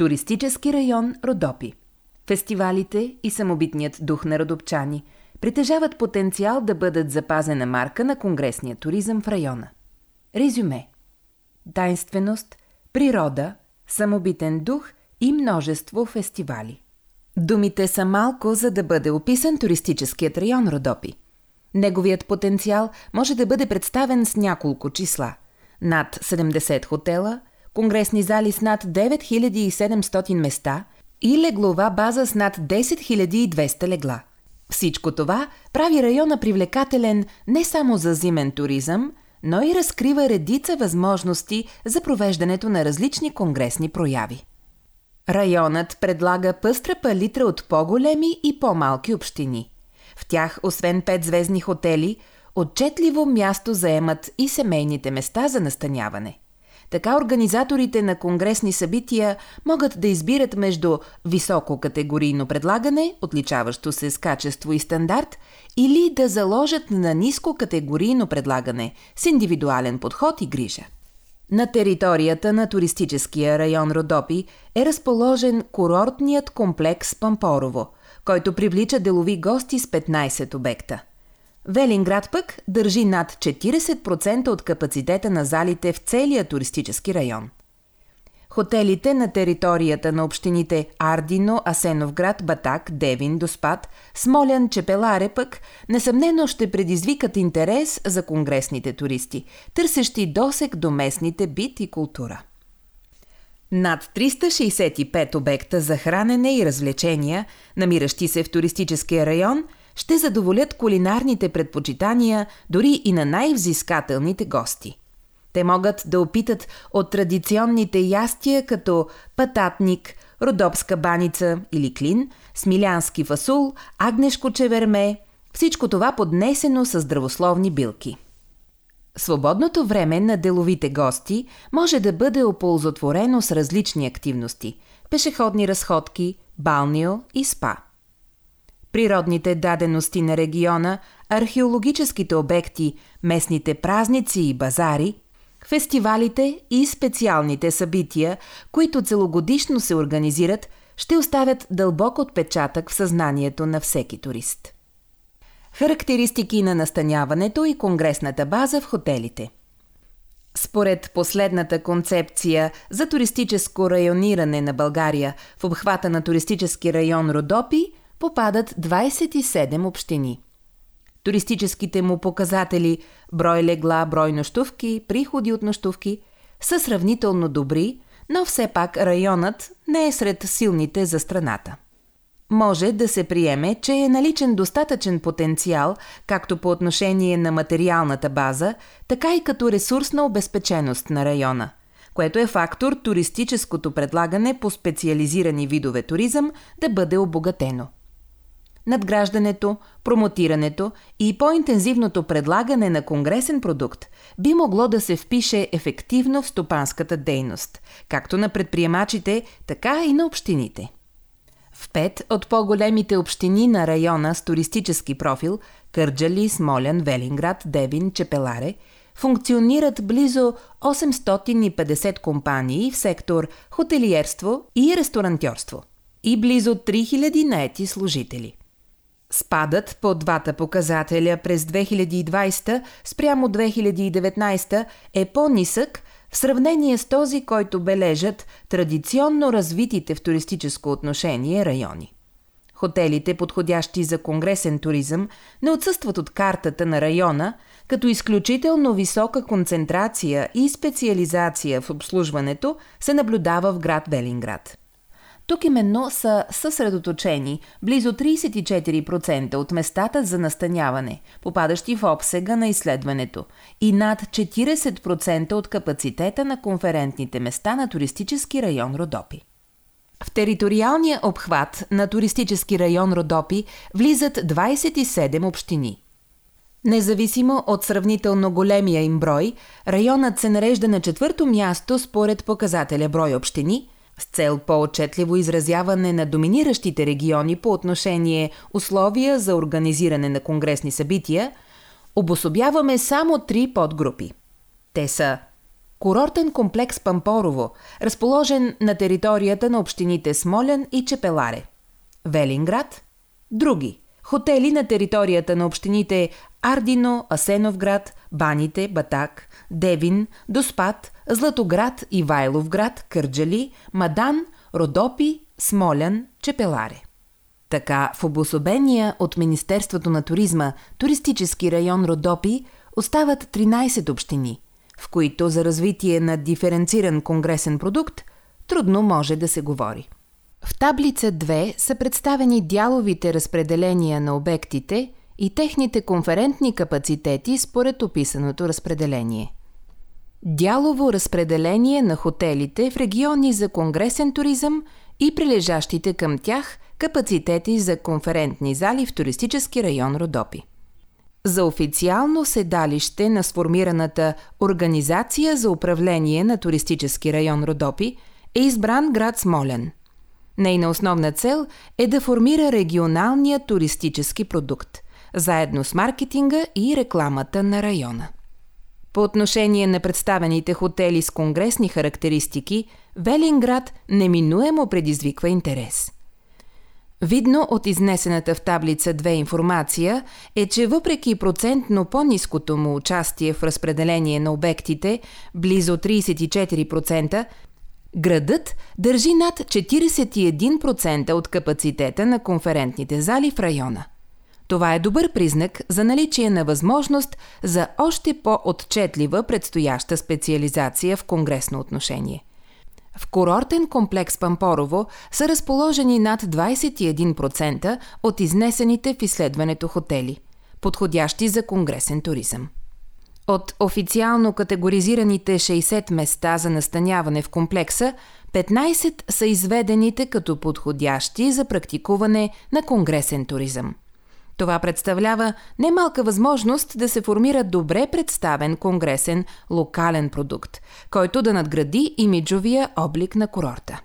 Туристически район Родопи. Фестивалите и самобитният дух на родопчани притежават потенциал да бъдат запазена марка на конгресния туризъм в района. Резюме Тайнственост, природа, самобитен дух и множество фестивали. Думите са малко, за да бъде описан туристическият район Родопи. Неговият потенциал може да бъде представен с няколко числа. Над 70 хотела, конгресни зали с над 9700 места и леглова база с над 10 200 легла. Всичко това прави района привлекателен не само за зимен туризъм, но и разкрива редица възможности за провеждането на различни конгресни прояви. Районът предлага пъстра палитра от по-големи и по-малки общини. В тях, освен пет звездни хотели, отчетливо място заемат и семейните места за настаняване. Така организаторите на конгресни събития могат да избират между високо категорийно предлагане, отличаващо се с качество и стандарт, или да заложат на ниско категорийно предлагане с индивидуален подход и грижа. На територията на туристическия район Родопи е разположен курортният комплекс Пампорово, който привлича делови гости с 15 обекта. Велинград пък държи над 40% от капацитета на залите в целия туристически район – Хотелите на територията на общините Ардино, Асеновград, Батак, Девин, Доспад, Смолян, Чепеларе пък несъмнено ще предизвикат интерес за конгресните туристи, търсещи досек до местните бит и култура. Над 365 обекта за хранене и развлечения, намиращи се в туристическия район, ще задоволят кулинарните предпочитания дори и на най-взискателните гости. Те могат да опитат от традиционните ястия като пататник, родопска баница или клин, смилянски фасул, агнешко чеверме, всичко това поднесено с здравословни билки. Свободното време на деловите гости може да бъде оползотворено с различни активности – пешеходни разходки, балнио и спа. Природните дадености на региона, археологическите обекти, местните празници и базари – Фестивалите и специалните събития, които целогодишно се организират, ще оставят дълбок отпечатък в съзнанието на всеки турист. Характеристики на настаняването и конгресната база в хотелите – според последната концепция за туристическо райониране на България в обхвата на туристически район Родопи попадат 27 общини – Туристическите му показатели брой легла, брой нощувки, приходи от нощувки са сравнително добри, но все пак районът не е сред силните за страната. Може да се приеме, че е наличен достатъчен потенциал както по отношение на материалната база, така и като ресурсна обезпеченост на района, което е фактор туристическото предлагане по специализирани видове туризъм да бъде обогатено – надграждането, промотирането и по-интензивното предлагане на конгресен продукт би могло да се впише ефективно в стопанската дейност, както на предприемачите, така и на общините. В пет от по-големите общини на района с туристически профил Кърджали, Смолян, Велинград, Девин, Чепеларе функционират близо 850 компании в сектор хотелиерство и ресторантьорство и близо 3000 наети служители. Спадът по двата показателя през 2020 спрямо 2019 е по-нисък в сравнение с този, който бележат традиционно развитите в туристическо отношение райони. Хотелите, подходящи за конгресен туризъм, не отсъстват от картата на района, като изключително висока концентрация и специализация в обслужването се наблюдава в град Велинград. Тук именно са съсредоточени близо 34% от местата за настаняване, попадащи в обсега на изследването, и над 40% от капацитета на конферентните места на туристически район Родопи. В териториалния обхват на туристически район Родопи влизат 27 общини. Независимо от сравнително големия им брой, районът се нарежда на четвърто място според показателя брой общини – с цел по-отчетливо изразяване на доминиращите региони по отношение условия за организиране на конгресни събития, обособяваме само три подгрупи. Те са Курортен комплекс Пампорово, разположен на територията на общините Смолян и Чепеларе. Велинград. Други. Хотели на територията на общините Ардино, Асеновград, Баните, Батак, Девин, Доспад, Златоград, Ивайловград, Кърджали, Мадан, Родопи, Смолян, Чепеларе. Така, в обособения от Министерството на туризма туристически район Родопи остават 13 общини, в които за развитие на диференциран конгресен продукт трудно може да се говори. В таблица 2 са представени дяловите разпределения на обектите и техните конферентни капацитети според описаното разпределение. Дялово разпределение на хотелите в региони за конгресен туризъм и прилежащите към тях капацитети за конферентни зали в туристически район Родопи. За официално седалище на сформираната Организация за управление на туристически район Родопи е избран град Смолен – Нейна основна цел е да формира регионалния туристически продукт, заедно с маркетинга и рекламата на района. По отношение на представените хотели с конгресни характеристики, Велинград неминуемо предизвиква интерес. Видно от изнесената в таблица 2 информация е, че въпреки процентно по-низкото му участие в разпределение на обектите, близо 34%, Градът държи над 41% от капацитета на конферентните зали в района. Това е добър признак за наличие на възможност за още по-отчетлива предстояща специализация в конгресно отношение. В курортен комплекс Пампорово са разположени над 21% от изнесените в изследването хотели, подходящи за конгресен туризъм. От официално категоризираните 60 места за настаняване в комплекса, 15 са изведените като подходящи за практикуване на конгресен туризъм. Това представлява немалка възможност да се формира добре представен конгресен локален продукт, който да надгради имиджовия облик на курорта.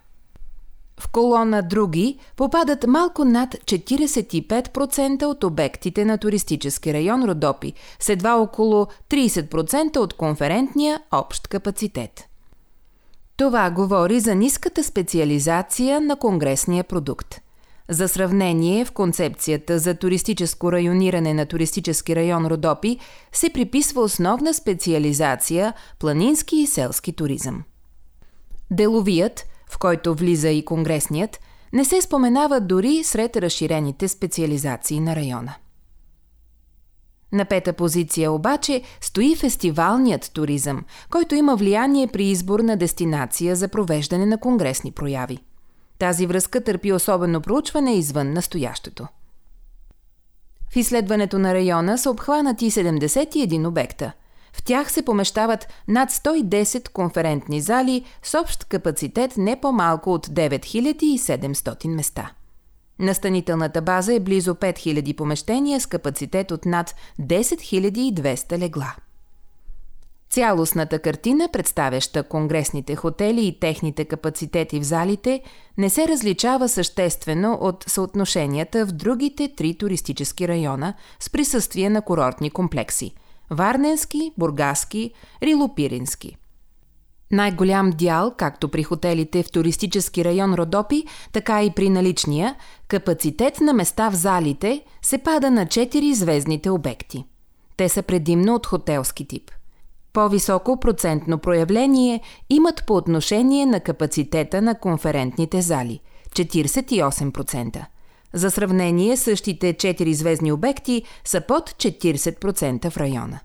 В колона Други попадат малко над 45% от обектите на туристически район Родопи, с около 30% от конферентния общ капацитет. Това говори за ниската специализация на конгресния продукт. За сравнение, в концепцията за туристическо райониране на туристически район Родопи се приписва основна специализация планински и селски туризъм. Деловият – в който влиза и конгресният, не се споменава дори сред разширените специализации на района. На пета позиция обаче стои фестивалният туризъм, който има влияние при избор на дестинация за провеждане на конгресни прояви. Тази връзка търпи особено проучване извън настоящето. В изследването на района са обхванати 71 обекта – в тях се помещават над 110 конферентни зали с общ капацитет не по-малко от 9700 места. Настанителната база е близо 5000 помещения с капацитет от над 10200 легла. Цялостната картина, представяща конгресните хотели и техните капацитети в залите, не се различава съществено от съотношенията в другите три туристически района с присъствие на курортни комплекси – Варненски, Бургаски, Рилопирински. Най-голям дял, както при хотелите в туристически район Родопи, така и при наличния, капацитет на места в залите се пада на 4 звездните обекти. Те са предимно от хотелски тип. По-високо процентно проявление имат по отношение на капацитета на конферентните зали – 48%. За сравнение, същите 4 звездни обекти са под 40% в района.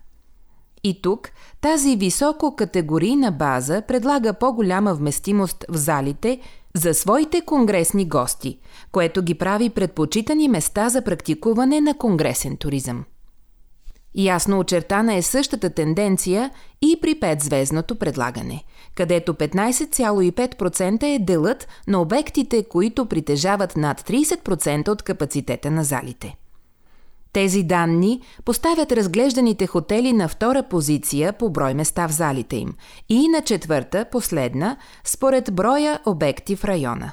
И тук тази високо категорийна база предлага по-голяма вместимост в залите за своите конгресни гости, което ги прави предпочитани места за практикуване на конгресен туризъм. Ясно очертана е същата тенденция и при 5-звездното предлагане, където 15,5% е делът на обектите, които притежават над 30% от капацитета на залите. Тези данни поставят разглежданите хотели на втора позиция по брой места в залите им и на четвърта, последна, според броя обекти в района.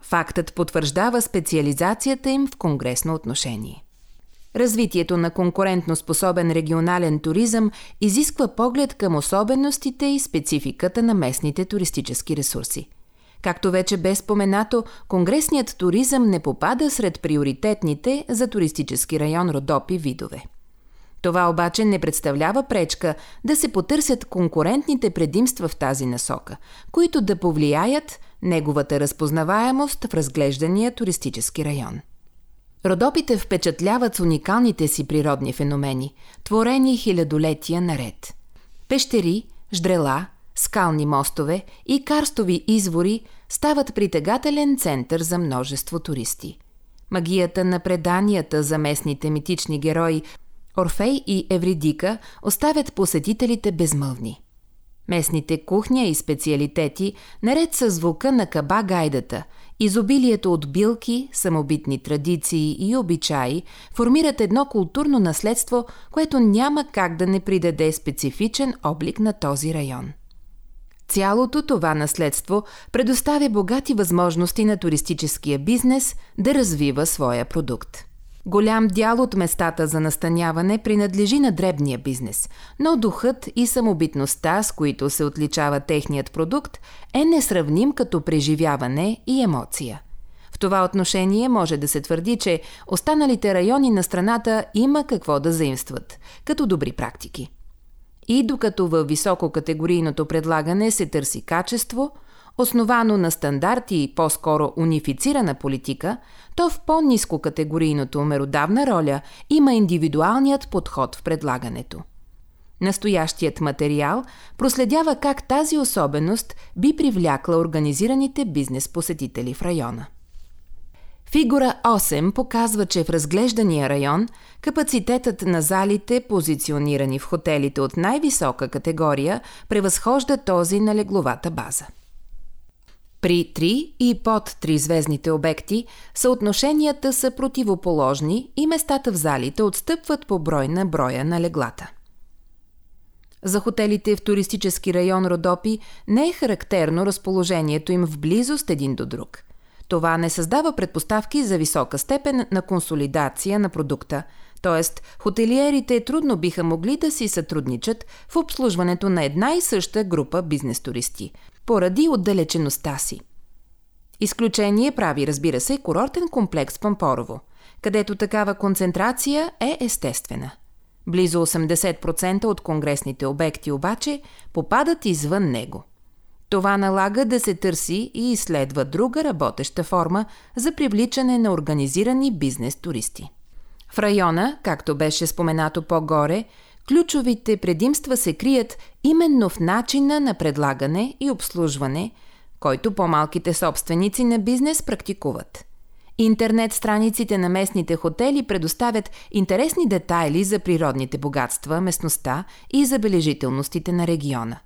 Фактът потвърждава специализацията им в конгресно отношение. Развитието на конкурентно способен регионален туризъм изисква поглед към особеностите и спецификата на местните туристически ресурси. Както вече бе споменато, конгресният туризъм не попада сред приоритетните за туристически район Родопи видове. Това обаче не представлява пречка да се потърсят конкурентните предимства в тази насока, които да повлияят неговата разпознаваемост в разглеждания туристически район. Родопите впечатляват с уникалните си природни феномени, творени хилядолетия наред. Пещери, ждрела, скални мостове и карстови извори стават притегателен център за множество туристи. Магията на преданията за местните митични герои Орфей и Евридика оставят посетителите безмълвни. Местните кухня и специалитети, наред с звука на каба гайдата, изобилието от билки, самобитни традиции и обичаи, формират едно културно наследство, което няма как да не придаде специфичен облик на този район. Цялото това наследство предоставя богати възможности на туристическия бизнес да развива своя продукт. Голям дял от местата за настаняване принадлежи на дребния бизнес, но духът и самобитността, с които се отличава техният продукт, е несравним като преживяване и емоция. В това отношение може да се твърди, че останалите райони на страната има какво да заимстват, като добри практики. И докато във висококатегорийното предлагане се търси качество, основано на стандарти и по-скоро унифицирана политика, то в по-низко категорийното меродавна роля има индивидуалният подход в предлагането. Настоящият материал проследява как тази особеност би привлякла организираните бизнес посетители в района. Фигура 8 показва, че в разглеждания район капацитетът на залите, позиционирани в хотелите от най-висока категория, превъзхожда този на легловата база. При 3 и под 3 звездните обекти съотношенията са противоположни и местата в залите отстъпват по брой на броя на леглата. За хотелите в туристически район Родопи не е характерно разположението им в близост един до друг. Това не създава предпоставки за висока степен на консолидация на продукта, т.е. хотелиерите трудно биха могли да си сътрудничат в обслужването на една и съща група бизнес туристи – поради отдалечеността си. Изключение прави, разбира се, курортен комплекс Пампорово, където такава концентрация е естествена. Близо 80% от конгресните обекти обаче попадат извън него. Това налага да се търси и изследва друга работеща форма за привличане на организирани бизнес туристи. В района, както беше споменато по-горе, Ключовите предимства се крият именно в начина на предлагане и обслужване, който по-малките собственици на бизнес практикуват. Интернет страниците на местните хотели предоставят интересни детайли за природните богатства, местността и забележителностите на региона.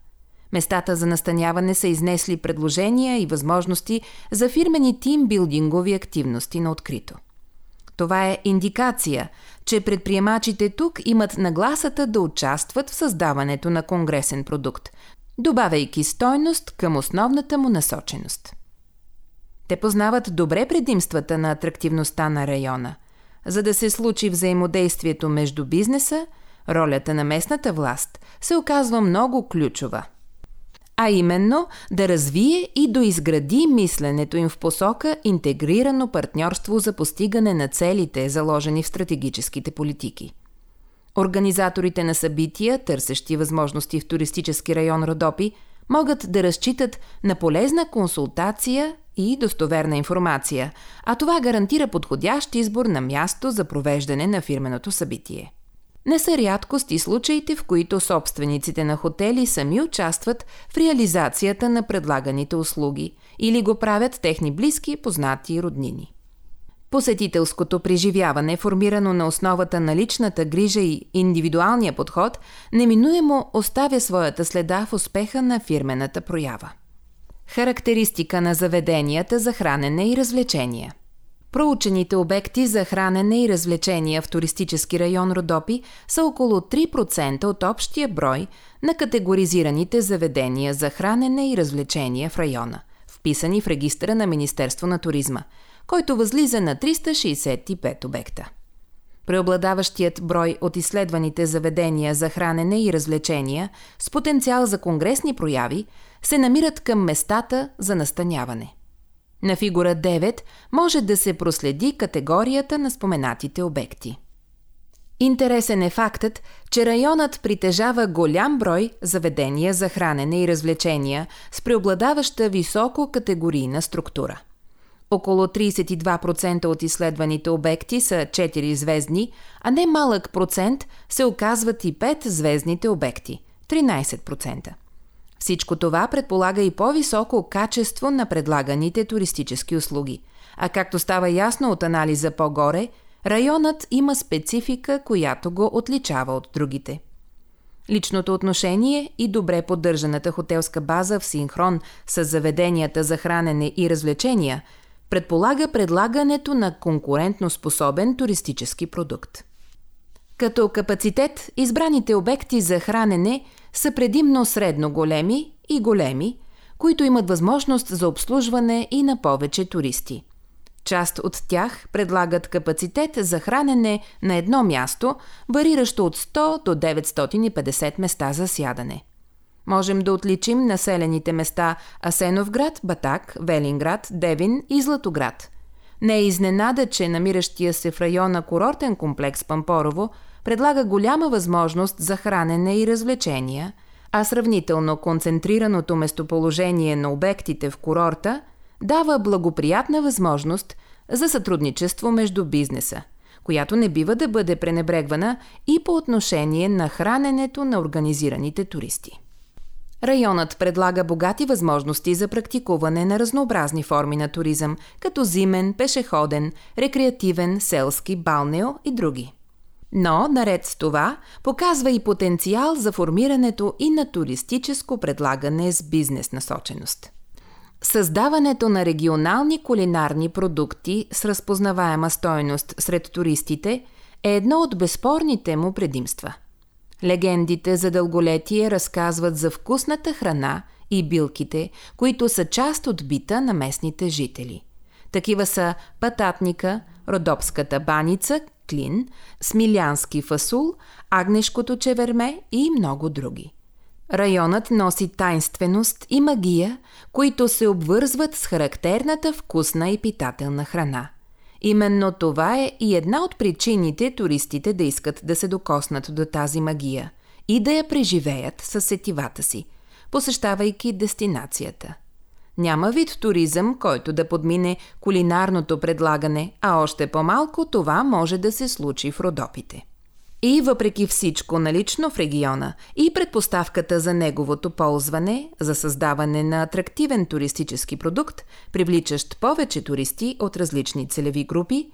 Местата за настаняване са изнесли предложения и възможности за фирмени тимбилдингови активности на открито. Това е индикация, че предприемачите тук имат нагласата да участват в създаването на конгресен продукт, добавяйки стойност към основната му насоченост. Те познават добре предимствата на атрактивността на района. За да се случи взаимодействието между бизнеса, ролята на местната власт се оказва много ключова – а именно да развие и доизгради мисленето им в посока интегрирано партньорство за постигане на целите, заложени в стратегическите политики. Организаторите на събития, търсещи възможности в туристически район Родопи, могат да разчитат на полезна консултация и достоверна информация, а това гарантира подходящ избор на място за провеждане на фирменото събитие. Не са рядкост и случаите, в които собствениците на хотели сами участват в реализацията на предлаганите услуги или го правят техни близки, познати и роднини. Посетителското преживяване, формирано на основата на личната грижа и индивидуалния подход, неминуемо оставя своята следа в успеха на фирмената проява. Характеристика на заведенията за хранене и развлечения – Проучените обекти за хранене и развлечения в туристически район Родопи са около 3% от общия брой на категоризираните заведения за хранене и развлечения в района, вписани в регистъра на Министерство на туризма, който възлиза на 365 обекта. Преобладаващият брой от изследваните заведения за хранене и развлечения с потенциал за конгресни прояви се намират към местата за настаняване. На фигура 9 може да се проследи категорията на споменатите обекти. Интересен е фактът, че районът притежава голям брой заведения за хранене и развлечения с преобладаваща високо категорийна структура. Около 32% от изследваните обекти са 4 звездни, а не малък процент се оказват и 5 звездните обекти – 13%. Всичко това предполага и по-високо качество на предлаганите туристически услуги. А както става ясно от анализа по-горе, районът има специфика, която го отличава от другите. Личното отношение и добре поддържаната хотелска база в синхрон с заведенията за хранене и развлечения предполага предлагането на конкурентно способен туристически продукт. Като капацитет, избраните обекти за хранене – са предимно средно големи и големи, които имат възможност за обслужване и на повече туристи. Част от тях предлагат капацитет за хранене на едно място, вариращо от 100 до 950 места за сядане. Можем да отличим населените места Асеновград, Батак, Велинград, Девин и Златоград. Не е изненада, че намиращия се в района курортен комплекс Пампорово – предлага голяма възможност за хранене и развлечения, а сравнително концентрираното местоположение на обектите в курорта дава благоприятна възможност за сътрудничество между бизнеса, която не бива да бъде пренебрегвана и по отношение на храненето на организираните туристи. Районът предлага богати възможности за практикуване на разнообразни форми на туризъм, като зимен, пешеходен, рекреативен, селски, балнео и други. Но, наред с това, показва и потенциал за формирането и на туристическо предлагане с бизнес насоченост. Създаването на регионални кулинарни продукти с разпознаваема стойност сред туристите е едно от безспорните му предимства. Легендите за дълголетие разказват за вкусната храна и билките, които са част от бита на местните жители. Такива са пататника, родопската баница, клин, смилянски фасул, агнешкото чеверме и много други. Районът носи тайнственост и магия, които се обвързват с характерната вкусна и питателна храна. Именно това е и една от причините туристите да искат да се докоснат до тази магия и да я преживеят със сетивата си, посещавайки дестинацията – няма вид туризъм, който да подмине кулинарното предлагане, а още по-малко това може да се случи в Родопите. И въпреки всичко налично в региона и предпоставката за неговото ползване, за създаване на атрактивен туристически продукт, привличащ повече туристи от различни целеви групи,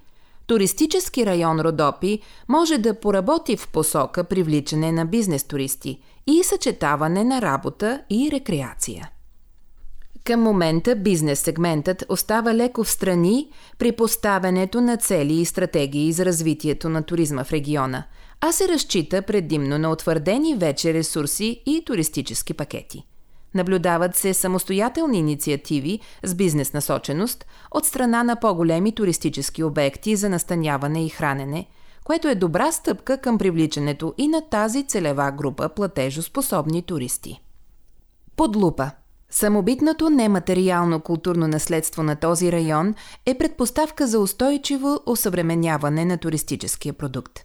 туристически район Родопи може да поработи в посока привличане на бизнес туристи и съчетаване на работа и рекреация. Към момента бизнес сегментът остава леко в страни при поставянето на цели и стратегии за развитието на туризма в региона, а се разчита предимно на утвърдени вече ресурси и туристически пакети. Наблюдават се самостоятелни инициативи с бизнес насоченост от страна на по-големи туристически обекти за настаняване и хранене, което е добра стъпка към привличането и на тази целева група платежоспособни туристи. Подлупа – Самобитното нематериално културно наследство на този район е предпоставка за устойчиво осъвременяване на туристическия продукт.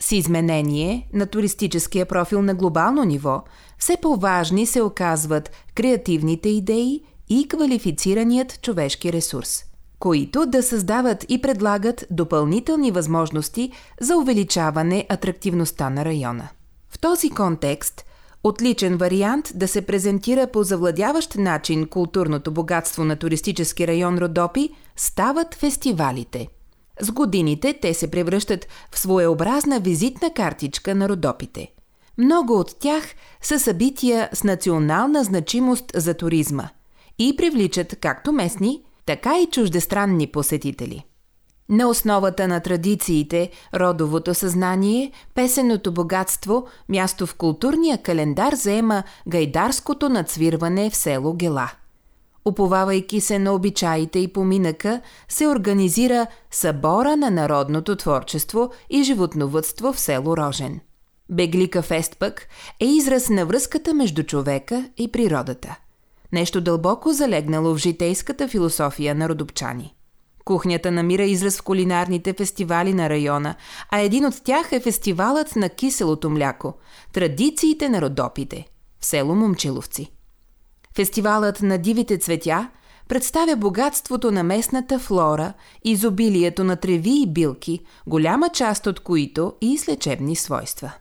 С изменение на туристическия профил на глобално ниво, все по-важни се оказват креативните идеи и квалифицираният човешки ресурс, които да създават и предлагат допълнителни възможности за увеличаване атрактивността на района. В този контекст – Отличен вариант да се презентира по завладяващ начин културното богатство на туристически район Родопи стават фестивалите. С годините те се превръщат в своеобразна визитна картичка на Родопите. Много от тях са събития с национална значимост за туризма и привличат както местни, така и чуждестранни посетители. На основата на традициите, родовото съзнание, песеното богатство, място в културния календар заема гайдарското нацвирване в село Гела. Уповавайки се на обичаите и поминъка, се организира Събора на народното творчество и животновътство в село Рожен. Беглика фест пък е израз на връзката между човека и природата. Нещо дълбоко залегнало в житейската философия на родопчани. Кухнята намира израз в кулинарните фестивали на района, а един от тях е фестивалът на киселото мляко – традициите на родопите в село Момчиловци. Фестивалът на дивите цветя представя богатството на местната флора, изобилието на треви и билки, голяма част от които и с лечебни свойства.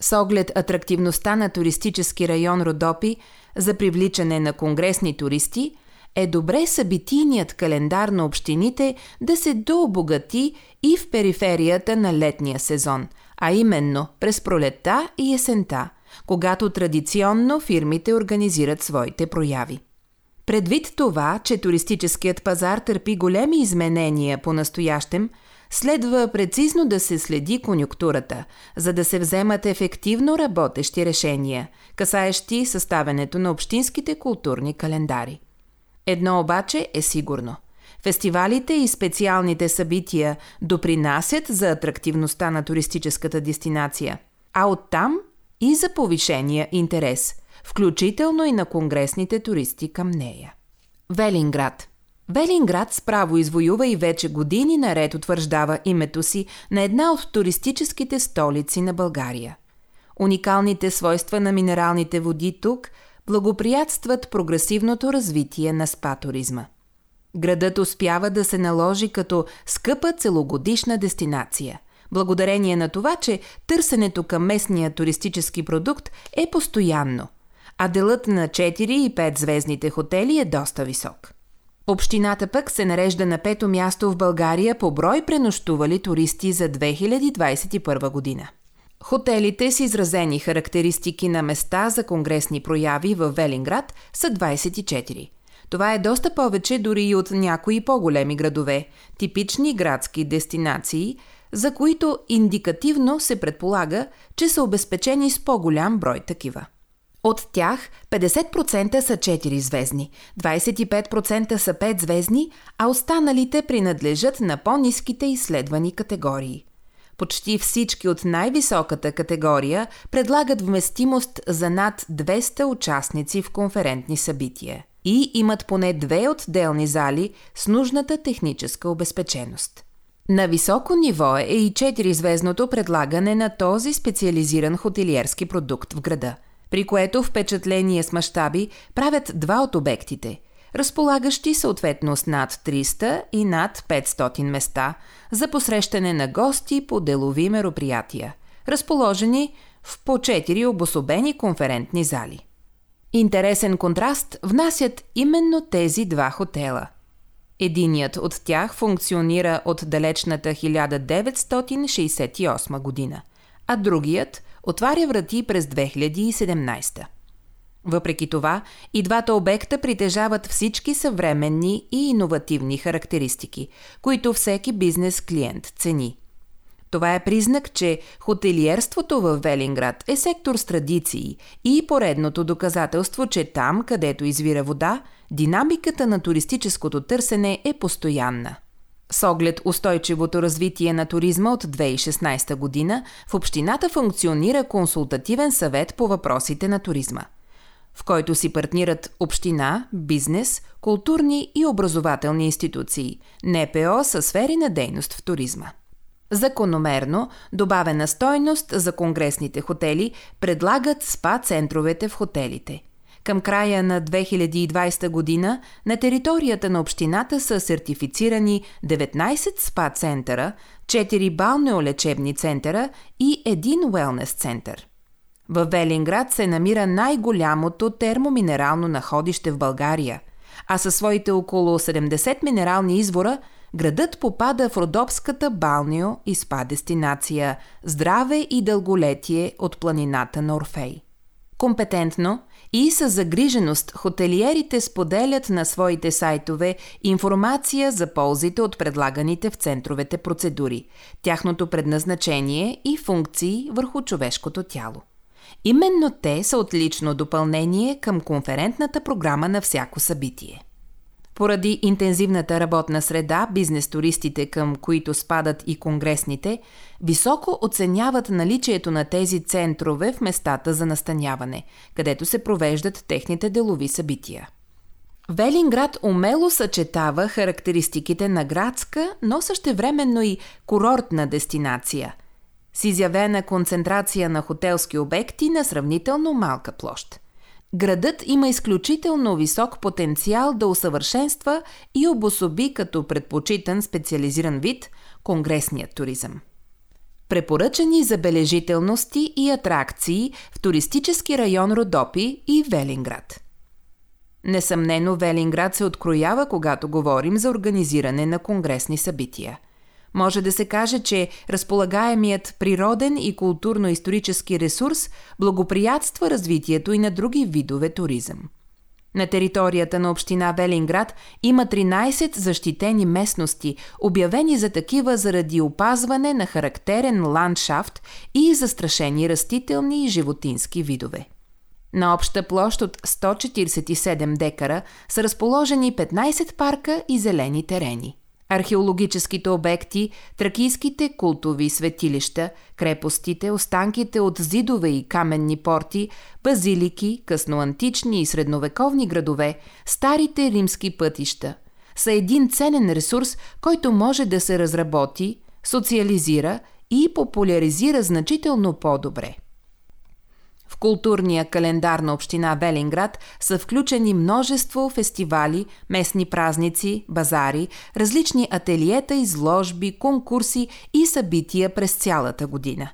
С оглед атрактивността на туристически район Родопи за привличане на конгресни туристи, е добре събитийният календар на общините да се дообогати и в периферията на летния сезон, а именно през пролетта и есента, когато традиционно фирмите организират своите прояви. Предвид това, че туристическият пазар търпи големи изменения по настоящем – следва прецизно да се следи конюнктурата, за да се вземат ефективно работещи решения, касаещи съставянето на общинските културни календари. Едно обаче е сигурно. Фестивалите и специалните събития допринасят за атрактивността на туристическата дестинация, а оттам и за повишения интерес, включително и на конгресните туристи към нея. Велинград – Велинград справо извоюва и вече години наред утвърждава името си на една от туристическите столици на България. Уникалните свойства на минералните води тук благоприятстват прогресивното развитие на спа туризма. Градът успява да се наложи като скъпа целогодишна дестинация, благодарение на това, че търсенето към местния туристически продукт е постоянно, а делът на 4 и 5 звездните хотели е доста висок – Общината пък се нарежда на пето място в България по брой пренощували туристи за 2021 година. Хотелите с изразени характеристики на места за конгресни прояви в Велинград са 24. Това е доста повече дори и от някои по-големи градове, типични градски дестинации, за които индикативно се предполага, че са обезпечени с по-голям брой такива. От тях 50% са 4 звездни, 25% са 5 звездни, а останалите принадлежат на по-низките изследвани категории. Почти всички от най-високата категория предлагат вместимост за над 200 участници в конферентни събития и имат поне две отделни зали с нужната техническа обезпеченост. На високо ниво е и 4-звездното предлагане на този специализиран хотелиерски продукт в града – при което впечатление с мащаби правят два от обектите, разполагащи съответно с над 300 и над 500 места за посрещане на гости по делови мероприятия, разположени в по 4 обособени конферентни зали. Интересен контраст внасят именно тези два хотела. Единият от тях функционира от далечната 1968 година, а другият отваря врати през 2017. Въпреки това, и двата обекта притежават всички съвременни и иновативни характеристики, които всеки бизнес клиент цени. Това е признак, че хотелиерството в Велинград е сектор с традиции и поредното доказателство, че там, където извира вода, динамиката на туристическото търсене е постоянна – с оглед устойчивото развитие на туризма от 2016 година, в общината функционира консултативен съвет по въпросите на туризма, в който си партнират община, бизнес, културни и образователни институции, НПО със сфери на дейност в туризма. Закономерно, добавена стойност за конгресните хотели предлагат спа-центровете в хотелите – към края на 2020 година на територията на общината са сертифицирани 19 спа центъра, 4 балнеолечебни центъра и един уелнес център. В Велинград се намира най-голямото термоминерално находище в България, а със своите около 70 минерални извора градът попада в Родопската балнио и спа дестинация Здраве и дълголетие от планината на Орфей. Компетентно и с загриженост хотелиерите споделят на своите сайтове информация за ползите от предлаганите в центровете процедури, тяхното предназначение и функции върху човешкото тяло. Именно те са отлично допълнение към конферентната програма на всяко събитие. Поради интензивната работна среда, бизнес-туристите, към които спадат и конгресните, високо оценяват наличието на тези центрове в местата за настаняване, където се провеждат техните делови събития. Велинград умело съчетава характеристиките на градска, но същевременно и курортна дестинация, с изявена концентрация на хотелски обекти на сравнително малка площ – Градът има изключително висок потенциал да усъвършенства и обособи като предпочитан специализиран вид конгресният туризъм. Препоръчани забележителности и атракции в туристически район Родопи и Велинград. Несъмнено Велинград се откроява, когато говорим за организиране на конгресни събития – може да се каже, че разполагаемият природен и културно-исторически ресурс благоприятства развитието и на други видове туризъм. На територията на община Велинград има 13 защитени местности, обявени за такива заради опазване на характерен ландшафт и застрашени растителни и животински видове. На обща площ от 147 декара са разположени 15 парка и зелени терени археологическите обекти, тракийските култови светилища, крепостите, останките от зидове и каменни порти, базилики, късноантични и средновековни градове, старите римски пътища. Са един ценен ресурс, който може да се разработи, социализира и популяризира значително по-добре – в културния календар на община Велинград са включени множество фестивали, местни празници, базари, различни ателиета, изложби, конкурси и събития през цялата година.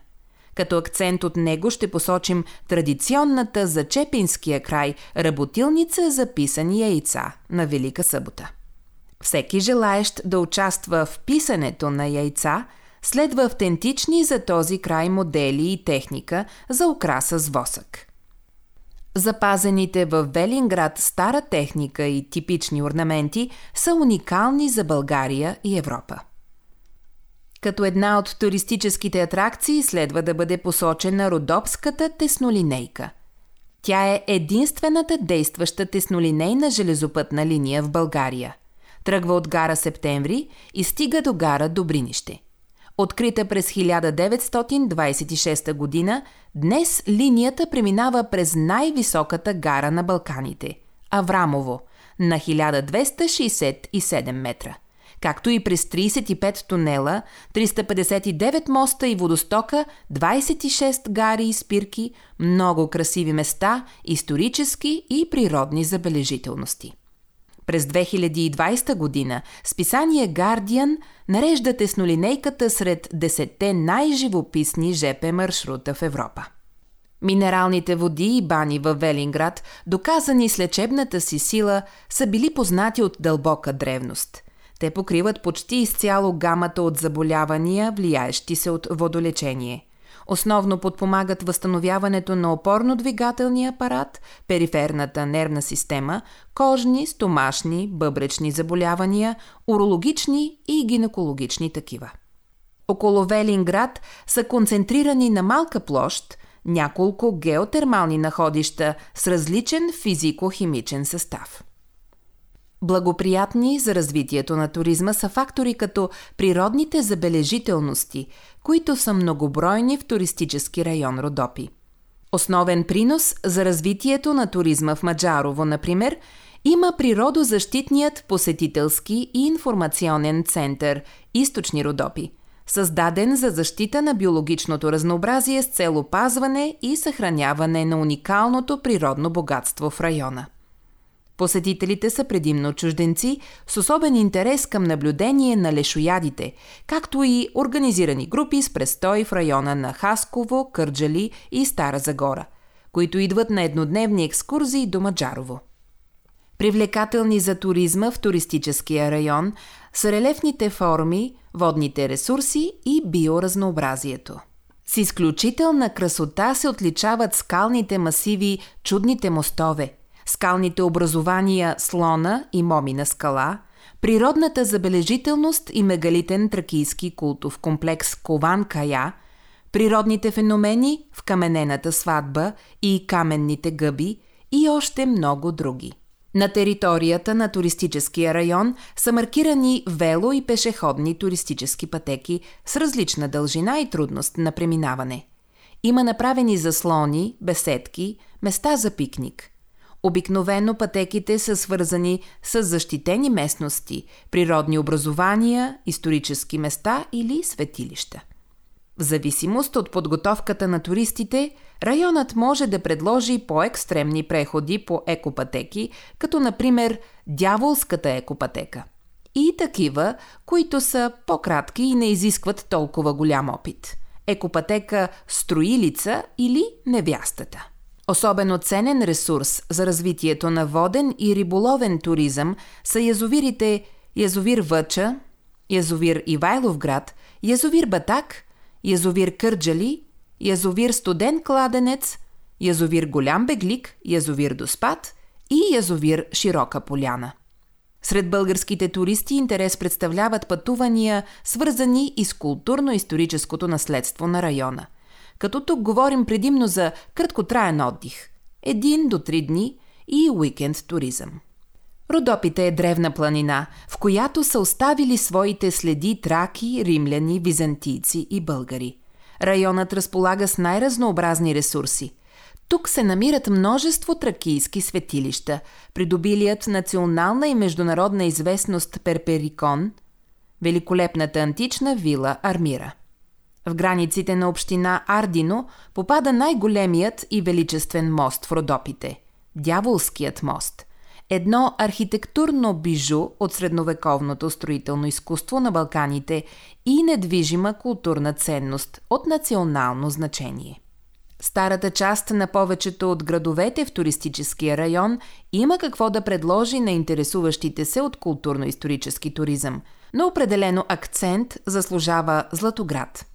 Като акцент от него ще посочим традиционната за Чепинския край работилница за писани яйца на Велика събота. Всеки желаещ да участва в писането на яйца – следва автентични за този край модели и техника за украса с восък. Запазените в Велинград стара техника и типични орнаменти са уникални за България и Европа. Като една от туристическите атракции следва да бъде посочена Родопската теснолинейка. Тя е единствената действаща теснолинейна железопътна линия в България. Тръгва от гара Септември и стига до гара Добринище. Открита през 1926 година, днес линията преминава през най-високата гара на Балканите – Аврамово, на 1267 метра както и през 35 тунела, 359 моста и водостока, 26 гари и спирки, много красиви места, исторически и природни забележителности. През 2020 година списание Guardian нарежда теснолинейката сред десетте най-живописни ЖП маршрута в Европа. Минералните води и бани във Велинград, доказани с лечебната си сила, са били познати от дълбока древност. Те покриват почти изцяло гамата от заболявания, влияещи се от водолечение – Основно подпомагат възстановяването на опорно-двигателния апарат, периферната нервна система, кожни, стомашни, бъбречни заболявания, урологични и гинекологични такива. Около Велинград са концентрирани на малка площ няколко геотермални находища с различен физико-химичен състав. Благоприятни за развитието на туризма са фактори като природните забележителности, които са многобройни в туристически район Родопи. Основен принос за развитието на туризма в Маджарово, например, има природозащитният посетителски и информационен център Източни Родопи, създаден за защита на биологичното разнообразие с цел опазване и съхраняване на уникалното природно богатство в района. Посетителите са предимно чужденци с особен интерес към наблюдение на лешоядите, както и организирани групи с престой в района на Хасково, Кърджали и Стара Загора, които идват на еднодневни екскурзии до Маджарово. Привлекателни за туризма в туристическия район са релефните форми, водните ресурси и биоразнообразието. С изключителна красота се отличават скалните масиви, чудните мостове – скалните образования Слона и Момина скала, природната забележителност и мегалитен тракийски култов комплекс Кован Кая, природните феномени в каменената сватба и каменните гъби и още много други. На територията на туристическия район са маркирани вело и пешеходни туристически пътеки с различна дължина и трудност на преминаване. Има направени заслони, беседки, места за пикник. Обикновено пътеките са свързани с защитени местности, природни образования, исторически места или светилища. В зависимост от подготовката на туристите, районът може да предложи по-екстремни преходи по екопатеки, като например Дяволската екопатека. И такива, които са по-кратки и не изискват толкова голям опит. Екопатека Строилица или Невястата. Особено ценен ресурс за развитието на воден и риболовен туризъм са язовирите Язовир Въча, Язовир Ивайловград, Язовир Батак – язовир Кърджали, язовир Студен кладенец, язовир Голям беглик, язовир Доспад и язовир Широка поляна. Сред българските туристи интерес представляват пътувания, свързани и с културно-историческото наследство на района. Като тук говорим предимно за краткотраен отдих – един до три дни и уикенд туризъм. Родопите е древна планина, в която са оставили своите следи траки, римляни, византийци и българи. Районът разполага с най-разнообразни ресурси. Тук се намират множество тракийски светилища, придобилият национална и международна известност Перперикон, великолепната антична вила Армира. В границите на община Ардино попада най-големият и величествен мост в Родопите – Дяволският мост – едно архитектурно бижу от средновековното строително изкуство на Балканите и недвижима културна ценност от национално значение. Старата част на повечето от градовете в туристическия район има какво да предложи на интересуващите се от културно-исторически туризъм, но определено акцент заслужава Златоград.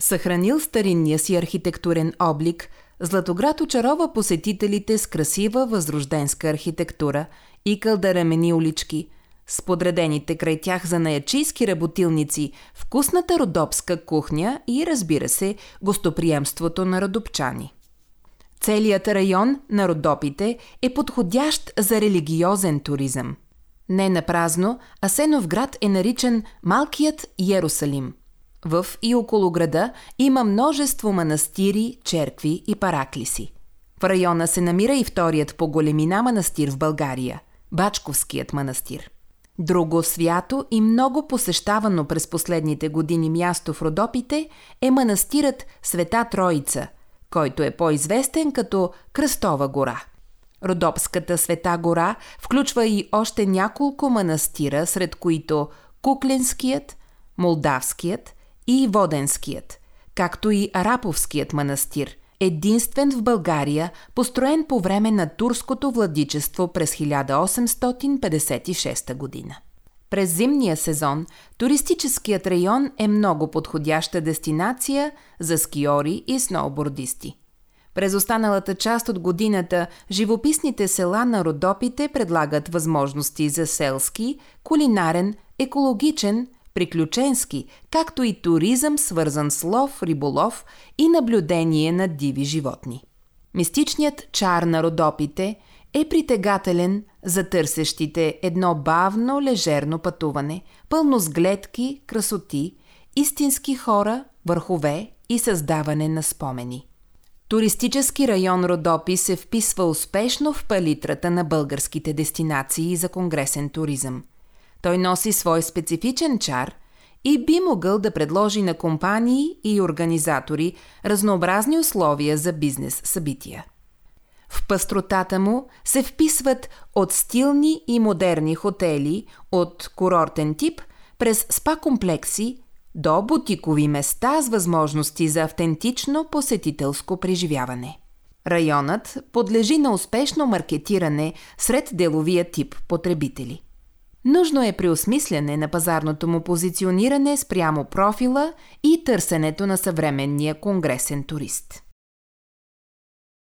Съхранил старинния си архитектурен облик – Златоград очарова посетителите с красива възрожденска архитектура и кълдаремени улички, с подредените край тях за наячийски работилници, вкусната родопска кухня и, разбира се, гостоприемството на родопчани. Целият район на Родопите е подходящ за религиозен туризъм. Не на празно, Асеновград е наричан Малкият Иерусалим – в и около града има множество манастири, черкви и параклиси. В района се намира и вторият по големина манастир в България – Бачковският манастир. Друго свято и много посещавано през последните години място в Родопите е манастирът Света Троица, който е по-известен като Кръстова гора. Родопската Света гора включва и още няколко манастира, сред които Кукленският, Молдавският – и Воденският, както и Араповският манастир, единствен в България, построен по време на турското владичество през 1856 година. През зимния сезон туристическият район е много подходяща дестинация за скиори и сноубордисти. През останалата част от годината живописните села на Родопите предлагат възможности за селски, кулинарен, екологичен, приключенски, както и туризъм свързан с лов, риболов и наблюдение на диви животни. Мистичният чар на родопите е притегателен за търсещите едно бавно, лежерно пътуване, пълно с гледки, красоти, истински хора, върхове и създаване на спомени. Туристически район Родопи се вписва успешно в палитрата на българските дестинации за конгресен туризъм. Той носи свой специфичен чар и би могъл да предложи на компании и организатори разнообразни условия за бизнес събития. В пъстротата му се вписват от стилни и модерни хотели от курортен тип през спа комплекси до бутикови места с възможности за автентично посетителско преживяване. Районът подлежи на успешно маркетиране сред деловия тип потребители – Нужно е преосмисляне на пазарното му позициониране спрямо профила и търсенето на съвременния конгресен турист.